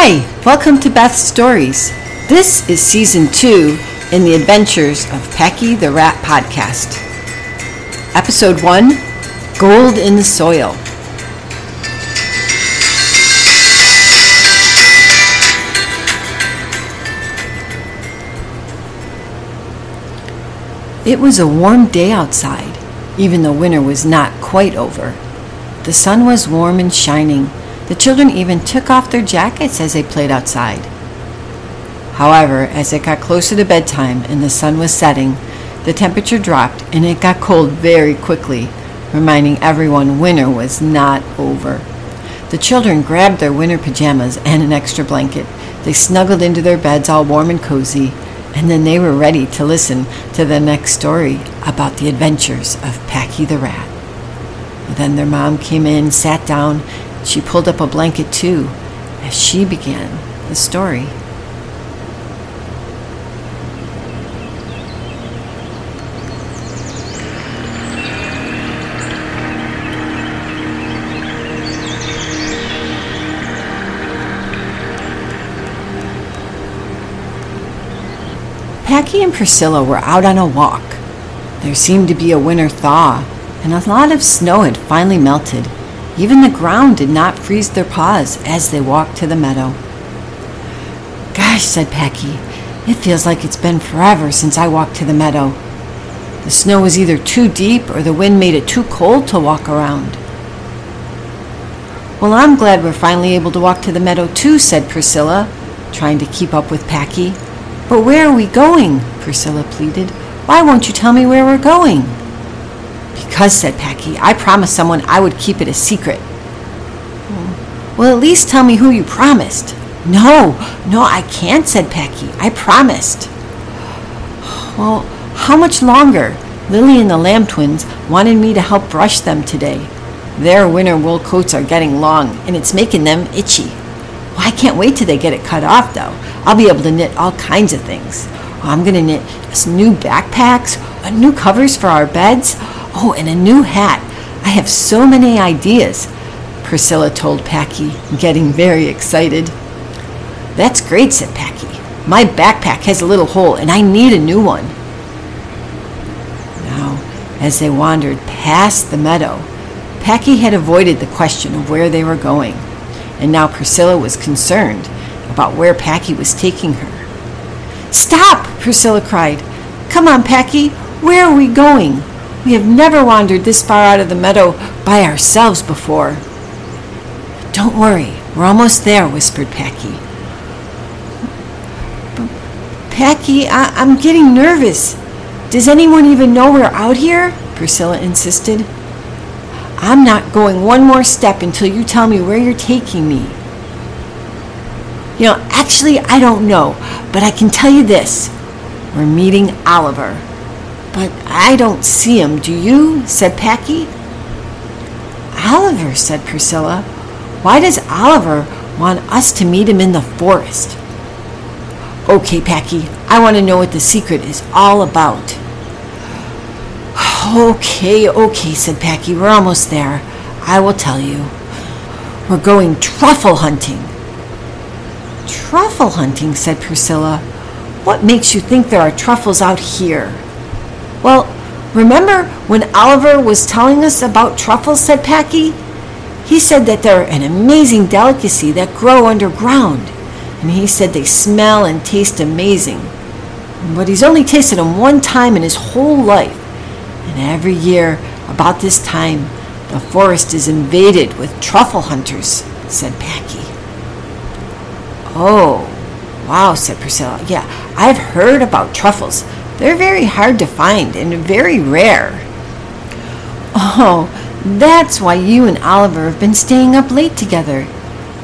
Hi, welcome to Beth's Stories. This is season two in the adventures of Packy the Rat podcast. Episode one Gold in the Soil. It was a warm day outside, even though winter was not quite over. The sun was warm and shining. The children even took off their jackets as they played outside. However, as it got closer to bedtime and the sun was setting, the temperature dropped and it got cold very quickly, reminding everyone winter was not over. The children grabbed their winter pajamas and an extra blanket. They snuggled into their beds all warm and cozy, and then they were ready to listen to the next story about the adventures of Packy the Rat. Then their mom came in, sat down, she pulled up a blanket too as she began the story. Packy and Priscilla were out on a walk. There seemed to be a winter thaw, and a lot of snow had finally melted. Even the ground did not freeze their paws as they walked to the meadow. Gosh, said Packy, it feels like it's been forever since I walked to the meadow. The snow was either too deep or the wind made it too cold to walk around. Well, I'm glad we're finally able to walk to the meadow too, said Priscilla, trying to keep up with Packy. But where are we going? Priscilla pleaded. Why won't you tell me where we're going? Because, said Packy, I promised someone I would keep it a secret. Well, at least tell me who you promised. No, no, I can't, said Packy. I promised. Well, how much longer? Lily and the Lamb twins wanted me to help brush them today. Their winter wool coats are getting long, and it's making them itchy. Well, I can't wait till they get it cut off, though. I'll be able to knit all kinds of things. I'm going to knit new backpacks, uh, new covers for our beds, oh, and a new hat. I have so many ideas, Priscilla told Packy, getting very excited. That's great, said Packy. My backpack has a little hole, and I need a new one. Now, as they wandered past the meadow, Packy had avoided the question of where they were going, and now Priscilla was concerned about where Packy was taking her. Stop! Priscilla cried. Come on, Packy. Where are we going? We have never wandered this far out of the meadow by ourselves before. Don't worry, we're almost there, whispered Packy. Packy, I- I'm getting nervous. Does anyone even know we're out here? Priscilla insisted. I'm not going one more step until you tell me where you're taking me. You know, actually, I don't know, but I can tell you this. We're meeting Oliver. But I don't see him, do you? said Packy. Oliver, said Priscilla. Why does Oliver want us to meet him in the forest? Okay, Packy, I want to know what the secret is all about. Okay, okay, said Packy. We're almost there. I will tell you. We're going truffle hunting. Truffle hunting, said Priscilla. What makes you think there are truffles out here? Well, remember when Oliver was telling us about truffles, said Packy? He said that they're an amazing delicacy that grow underground. And he said they smell and taste amazing. But he's only tasted them one time in his whole life. And every year, about this time, the forest is invaded with truffle hunters, said Packy. Oh, wow, said Priscilla. Yeah, I've heard about truffles. They're very hard to find and very rare. Oh, that's why you and Oliver have been staying up late together.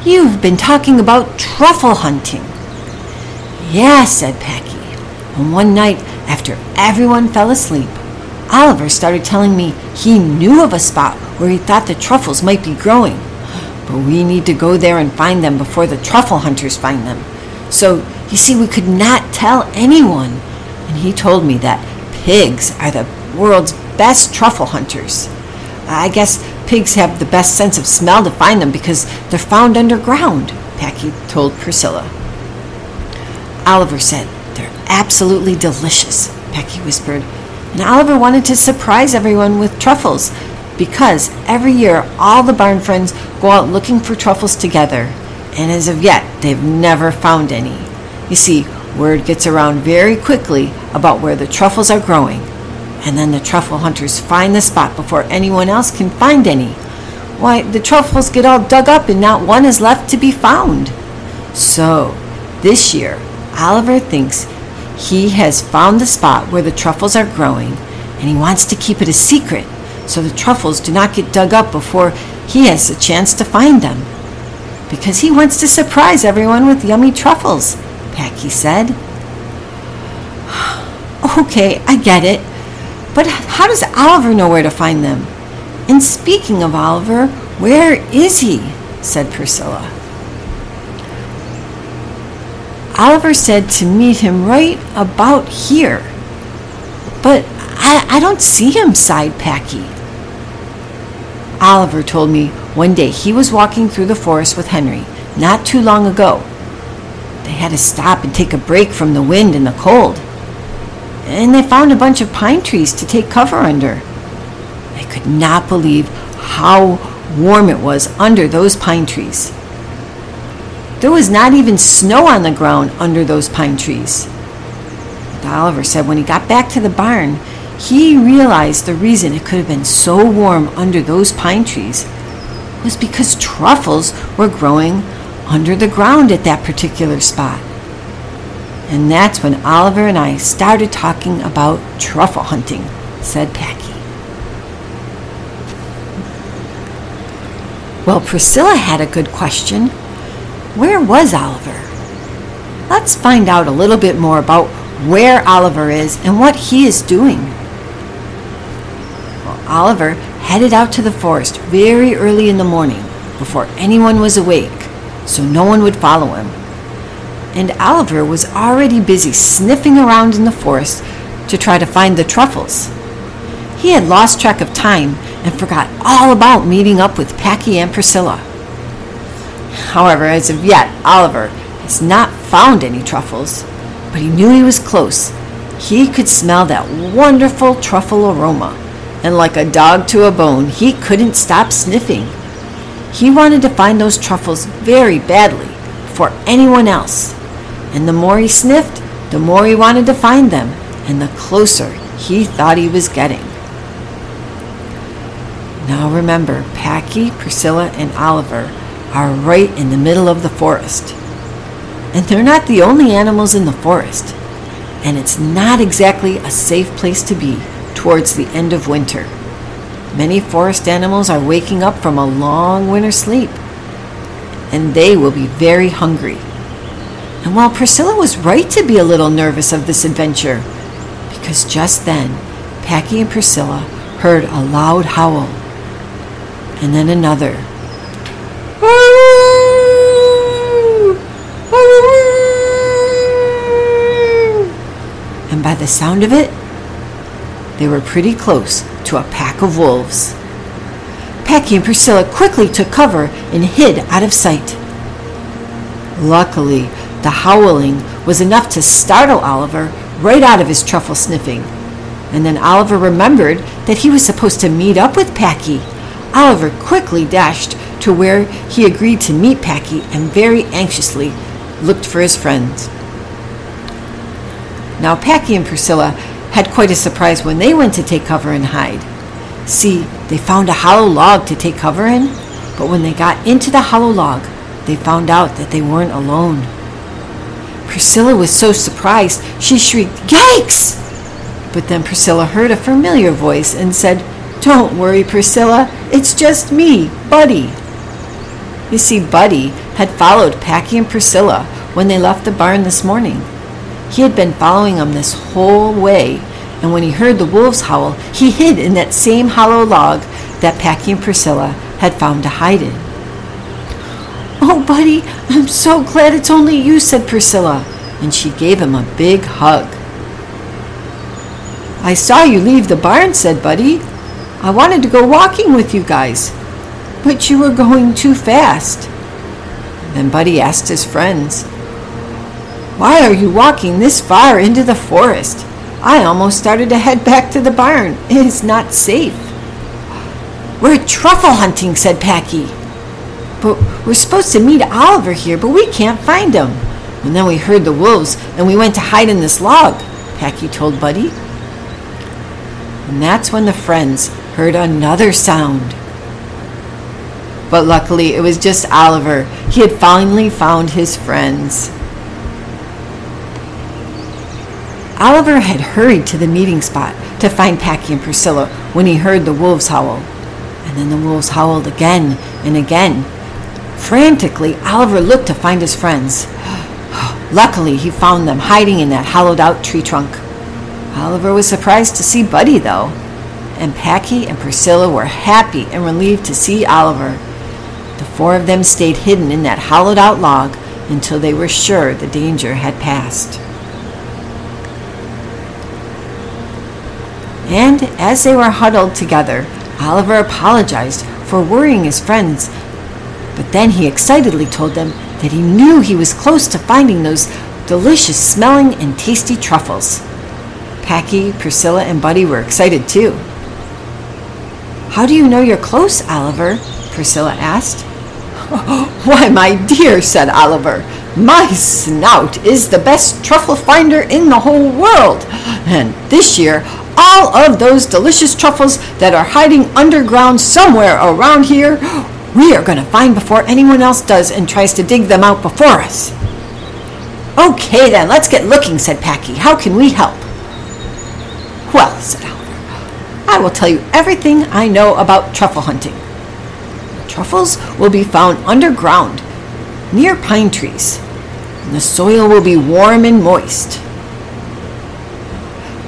You've been talking about truffle hunting. Yeah, said Packy. And one night, after everyone fell asleep, Oliver started telling me he knew of a spot where he thought the truffles might be growing. But we need to go there and find them before the truffle hunters find them. So, you see, we could not tell anyone. And he told me that pigs are the world's best truffle hunters. I guess pigs have the best sense of smell to find them because they're found underground. Packy told Priscilla. Oliver said, They're absolutely delicious, Packy whispered. And Oliver wanted to surprise everyone with truffles because every year all the barn friends go out looking for truffles together, and as of yet, they've never found any. You see, word gets around very quickly about where the truffles are growing, and then the truffle hunters find the spot before anyone else can find any. Why, the truffles get all dug up and not one is left to be found. So, this year, Oliver thinks he has found the spot where the truffles are growing, and he wants to keep it a secret so the truffles do not get dug up before he has a chance to find them. Because he wants to surprise everyone with yummy truffles, Packy said. okay, I get it. But how does Oliver know where to find them? And speaking of Oliver, where is he? said Priscilla. Oliver said to meet him right about here. But I, I don't see him, sighed Packy. Oliver told me one day he was walking through the forest with Henry not too long ago. They had to stop and take a break from the wind and the cold. And they found a bunch of pine trees to take cover under. They could not believe how warm it was under those pine trees. There was not even snow on the ground under those pine trees. Oliver said when he got back to the barn, he realized the reason it could have been so warm under those pine trees was because truffles were growing under the ground at that particular spot. And that's when Oliver and I started talking about truffle hunting, said Packy. Well, Priscilla had a good question. Where was Oliver? Let's find out a little bit more about where Oliver is and what he is doing. Well, Oliver headed out to the forest very early in the morning before anyone was awake, so no one would follow him. And Oliver was already busy sniffing around in the forest to try to find the truffles. He had lost track of time and forgot all about meeting up with Packy and Priscilla. However, as of yet, Oliver has not found any truffles, but he knew he was close. He could smell that wonderful truffle aroma, and like a dog to a bone, he couldn't stop sniffing. He wanted to find those truffles very badly for anyone else, and the more he sniffed, the more he wanted to find them, and the closer he thought he was getting. Now remember, Packy, Priscilla, and Oliver are right in the middle of the forest. And they're not the only animals in the forest. And it's not exactly a safe place to be towards the end of winter. Many forest animals are waking up from a long winter sleep. And they will be very hungry. And while Priscilla was right to be a little nervous of this adventure, because just then Packy and Priscilla heard a loud howl, and then another, and by the sound of it, they were pretty close to a pack of wolves. Packy and Priscilla quickly took cover and hid out of sight. Luckily, the howling was enough to startle Oliver right out of his truffle sniffing. And then Oliver remembered that he was supposed to meet up with Packy. Oliver quickly dashed to where he agreed to meet Packy and very anxiously looked for his friends. Now, Packy and Priscilla had quite a surprise when they went to take cover and hide. See, they found a hollow log to take cover in, but when they got into the hollow log, they found out that they weren't alone. Priscilla was so surprised, she shrieked, Yikes! But then Priscilla heard a familiar voice and said, Don't worry, Priscilla, it's just me, Buddy. You see, Buddy had followed Packy and Priscilla when they left the barn this morning. He had been following them this whole way, and when he heard the wolves howl, he hid in that same hollow log that Packy and Priscilla had found to hide in. Oh, Buddy, I'm so glad it's only you, said Priscilla, and she gave him a big hug. I saw you leave the barn, said Buddy. I wanted to go walking with you guys, but you were going too fast. Then Buddy asked his friends, Why are you walking this far into the forest? I almost started to head back to the barn. It is not safe. We're truffle hunting, said Packy. But we're supposed to meet Oliver here, but we can't find him. And then we heard the wolves, and we went to hide in this log, Packy told Buddy. And that's when the friends heard another sound. But luckily, it was just Oliver. He had finally found his friends. Oliver had hurried to the meeting spot to find Packy and Priscilla when he heard the wolves howl. And then the wolves howled again and again. Frantically, Oliver looked to find his friends. Luckily, he found them hiding in that hollowed out tree trunk. Oliver was surprised to see Buddy, though, and Packy and Priscilla were happy and relieved to see Oliver. The four of them stayed hidden in that hollowed out log until they were sure the danger had passed. And as they were huddled together, Oliver apologized for worrying his friends, but then he excitedly told them that he knew he was close to finding those delicious smelling and tasty truffles. Packy, Priscilla, and Buddy were excited too. How do you know you're close, Oliver? Priscilla asked. Why, my dear, said Oliver, my snout is the best truffle finder in the whole world. And this year, all of those delicious truffles that are hiding underground somewhere around here, we are going to find before anyone else does and tries to dig them out before us. Okay, then, let's get looking, said Packy. How can we help? Well, said Oliver, I will tell you everything I know about truffle hunting. Truffles will be found underground, near pine trees, and the soil will be warm and moist.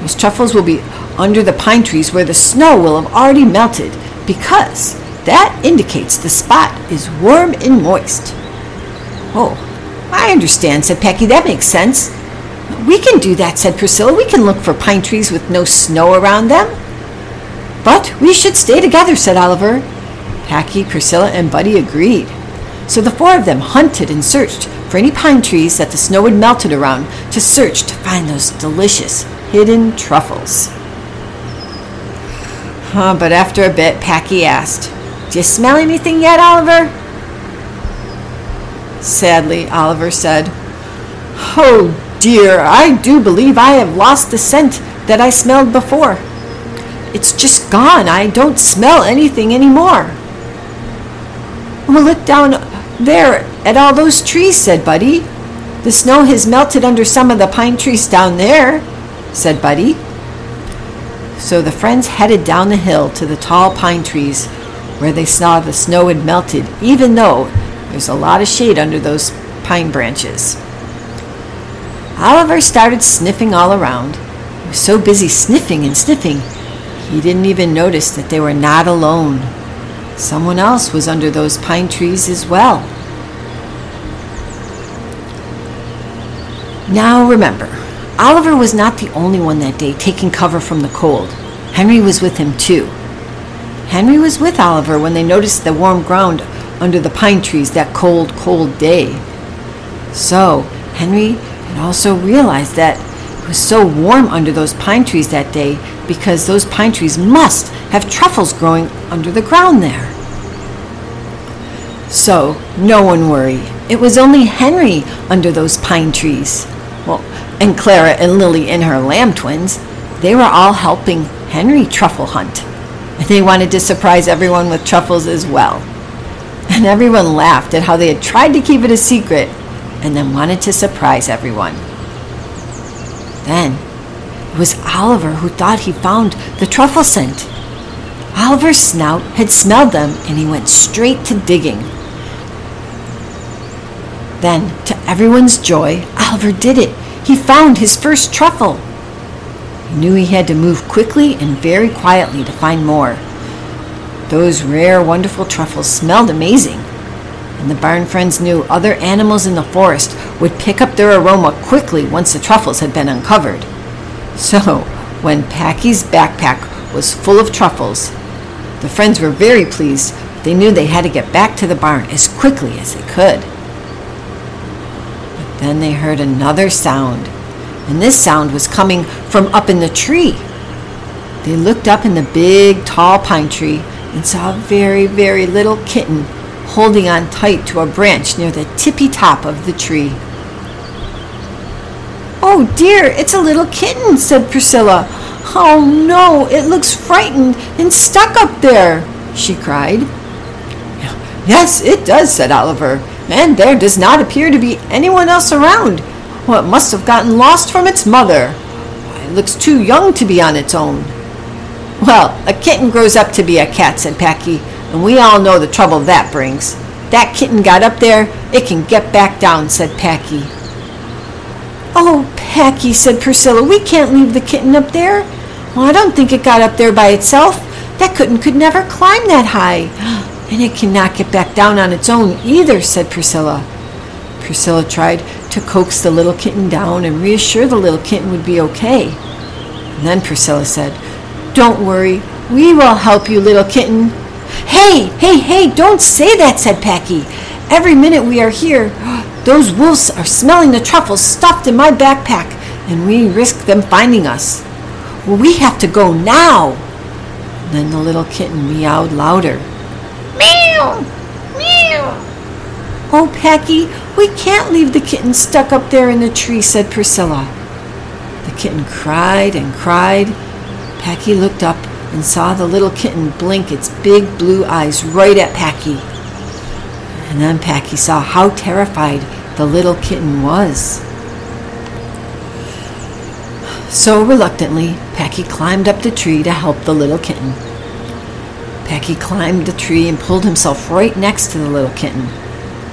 Those truffles will be under the pine trees where the snow will have already melted because that indicates the spot is warm and moist. Oh, I understand, said Packy. That makes sense. We can do that, said Priscilla. We can look for pine trees with no snow around them. But we should stay together, said Oliver. Packy, Priscilla, and Buddy agreed. So the four of them hunted and searched for any pine trees that the snow had melted around to search to find those delicious hidden truffles. Huh, but after a bit, Packy asked, Do you smell anything yet, Oliver? Sadly, Oliver said, Oh dear, I do believe I have lost the scent that I smelled before. It's just gone. I don't smell anything anymore. Well, look down there at all those trees, said Buddy. The snow has melted under some of the pine trees down there, said Buddy. So the friends headed down the hill to the tall pine trees where they saw the snow had melted, even though there's a lot of shade under those pine branches. Oliver started sniffing all around. He was so busy sniffing and sniffing, he didn't even notice that they were not alone. Someone else was under those pine trees as well. Now remember, Oliver was not the only one that day taking cover from the cold. Henry was with him too. Henry was with Oliver when they noticed the warm ground under the pine trees that cold, cold day. So, Henry had also realized that it was so warm under those pine trees that day because those pine trees must have truffles growing under the ground there. So, no one worry. It was only Henry under those pine trees. Well, and Clara and Lily and her lamb twins. They were all helping Henry truffle hunt. And they wanted to surprise everyone with truffles as well. And everyone laughed at how they had tried to keep it a secret and then wanted to surprise everyone. Then it was Oliver who thought he found the truffle scent. Oliver's snout had smelled them and he went straight to digging. Then, to everyone's joy, Oliver did it. He found his first truffle. He knew he had to move quickly and very quietly to find more. Those rare, wonderful truffles smelled amazing, and the barn friends knew other animals in the forest would pick up their aroma quickly once the truffles had been uncovered. So, when Packy's backpack was full of truffles, the friends were very pleased. They knew they had to get back to the barn as quickly as they could. Then they heard another sound, and this sound was coming from up in the tree. They looked up in the big, tall pine tree and saw a very, very little kitten holding on tight to a branch near the tippy top of the tree. Oh dear, it's a little kitten, said Priscilla. Oh no, it looks frightened and stuck up there, she cried. Yes, it does, said Oliver, and there does not appear to be anyone else around. Well, it must have gotten lost from its mother. It looks too young to be on its own. Well, a kitten grows up to be a cat, said Packy, and we all know the trouble that brings. That kitten got up there, it can get back down, said Packy. Oh, Packy, said Priscilla, we can't leave the kitten up there. Well, I don't think it got up there by itself. That kitten could never climb that high. And it cannot get back down on its own either, said Priscilla. Priscilla tried to coax the little kitten down and reassure the little kitten would be okay. And then Priscilla said, Don't worry, we will help you, little kitten. Hey, hey, hey, don't say that, said Packy. Every minute we are here, those wolves are smelling the truffles stuffed in my backpack, and we risk them finding us. Well, we have to go now. Then the little kitten meowed louder. Meow! Meow! Oh, Packy, we can't leave the kitten stuck up there in the tree, said Priscilla. The kitten cried and cried. Packy looked up and saw the little kitten blink its big blue eyes right at Packy. And then Packy saw how terrified the little kitten was. So reluctantly, Packy climbed up the tree to help the little kitten. Packy climbed the tree and pulled himself right next to the little kitten.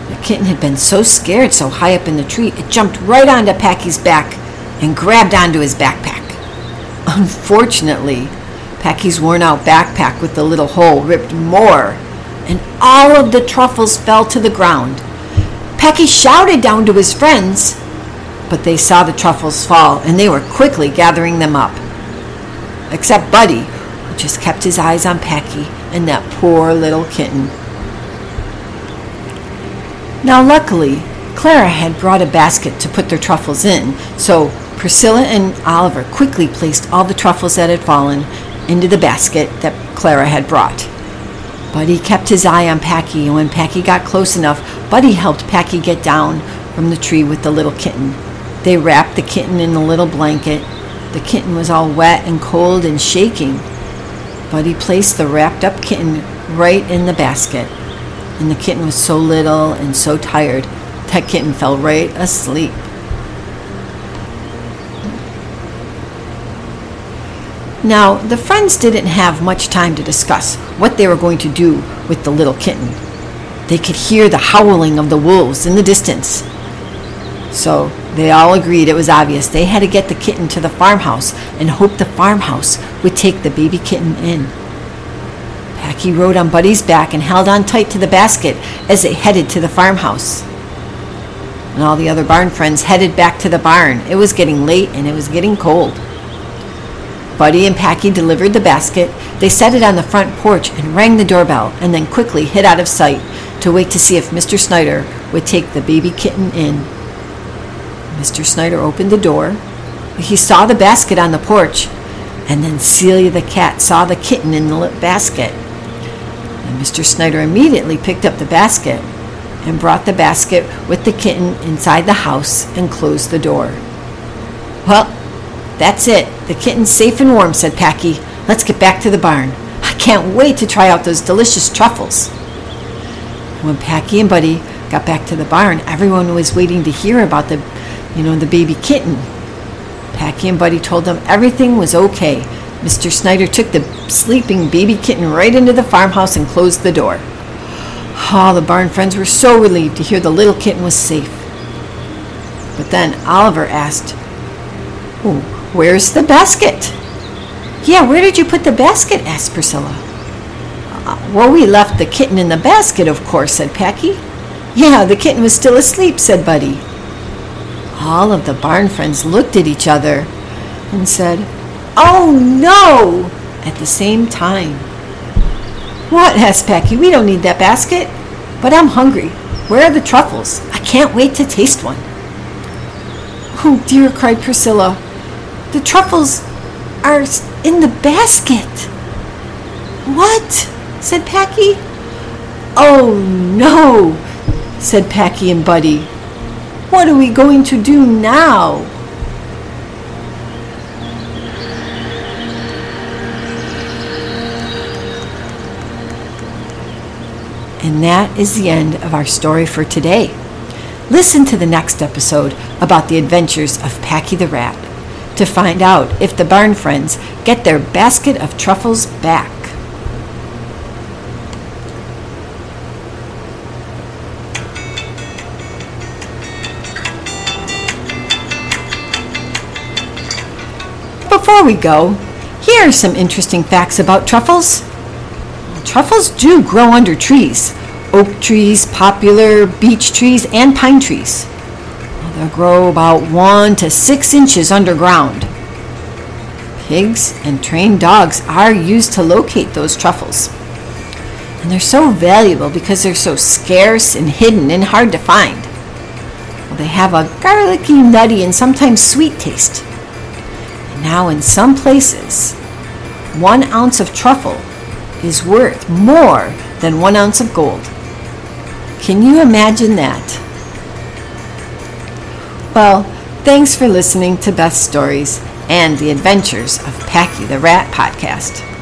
The kitten had been so scared so high up in the tree, it jumped right onto Packy's back and grabbed onto his backpack. Unfortunately, Packy's worn out backpack with the little hole ripped more, and all of the truffles fell to the ground. Packy shouted down to his friends, but they saw the truffles fall and they were quickly gathering them up. Except Buddy, who just kept his eyes on Packy and that poor little kitten. Now, luckily, Clara had brought a basket to put their truffles in, so Priscilla and Oliver quickly placed all the truffles that had fallen into the basket that Clara had brought. Buddy kept his eye on Packy, and when Packy got close enough, Buddy helped Packy get down from the tree with the little kitten. They wrapped the kitten in a little blanket. The kitten was all wet and cold and shaking. Buddy placed the wrapped up kitten right in the basket and the kitten was so little and so tired, that kitten fell right asleep. Now, the friends didn't have much time to discuss what they were going to do with the little kitten. They could hear the howling of the wolves in the distance. So they all agreed it was obvious they had to get the kitten to the farmhouse and hope the farmhouse would take the baby kitten in. Packy rode on Buddy's back and held on tight to the basket as they headed to the farmhouse. And all the other barn friends headed back to the barn. It was getting late and it was getting cold. Buddy and Packy delivered the basket. They set it on the front porch and rang the doorbell and then quickly hid out of sight to wait to see if Mr. Snyder would take the baby kitten in. Mr. Snyder opened the door. He saw the basket on the porch, and then Celia the cat saw the kitten in the basket. And Mr. Snyder immediately picked up the basket and brought the basket with the kitten inside the house and closed the door. Well, that's it. The kitten's safe and warm, said Packy. Let's get back to the barn. I can't wait to try out those delicious truffles. When Packy and Buddy got back to the barn, everyone was waiting to hear about the, you know, the baby kitten. Packy and Buddy told them everything was okay Mr. Snyder took the sleeping baby kitten right into the farmhouse and closed the door. All oh, the barn friends were so relieved to hear the little kitten was safe. But then Oliver asked, oh, Where's the basket? Yeah, where did you put the basket? asked Priscilla. Uh, well, we left the kitten in the basket, of course, said Packy. Yeah, the kitten was still asleep, said Buddy. All of the barn friends looked at each other and said, Oh no! At the same time. What? asked Packy. We don't need that basket. But I'm hungry. Where are the truffles? I can't wait to taste one. Oh dear, cried Priscilla. The truffles are in the basket. What? said Packy. Oh no, said Packy and Buddy. What are we going to do now? And that is the end of our story for today. Listen to the next episode about the adventures of Packy the Rat to find out if the barn friends get their basket of truffles back. Before we go, here are some interesting facts about truffles. Truffles do grow under trees oak trees, poplar, beech trees, and pine trees. They'll grow about one to six inches underground. Pigs and trained dogs are used to locate those truffles. And they're so valuable because they're so scarce and hidden and hard to find. Well, they have a garlicky, nutty, and sometimes sweet taste. Now, in some places, one ounce of truffle is worth more than one ounce of gold. Can you imagine that? Well, thanks for listening to Beth's Stories and the Adventures of Packy the Rat podcast.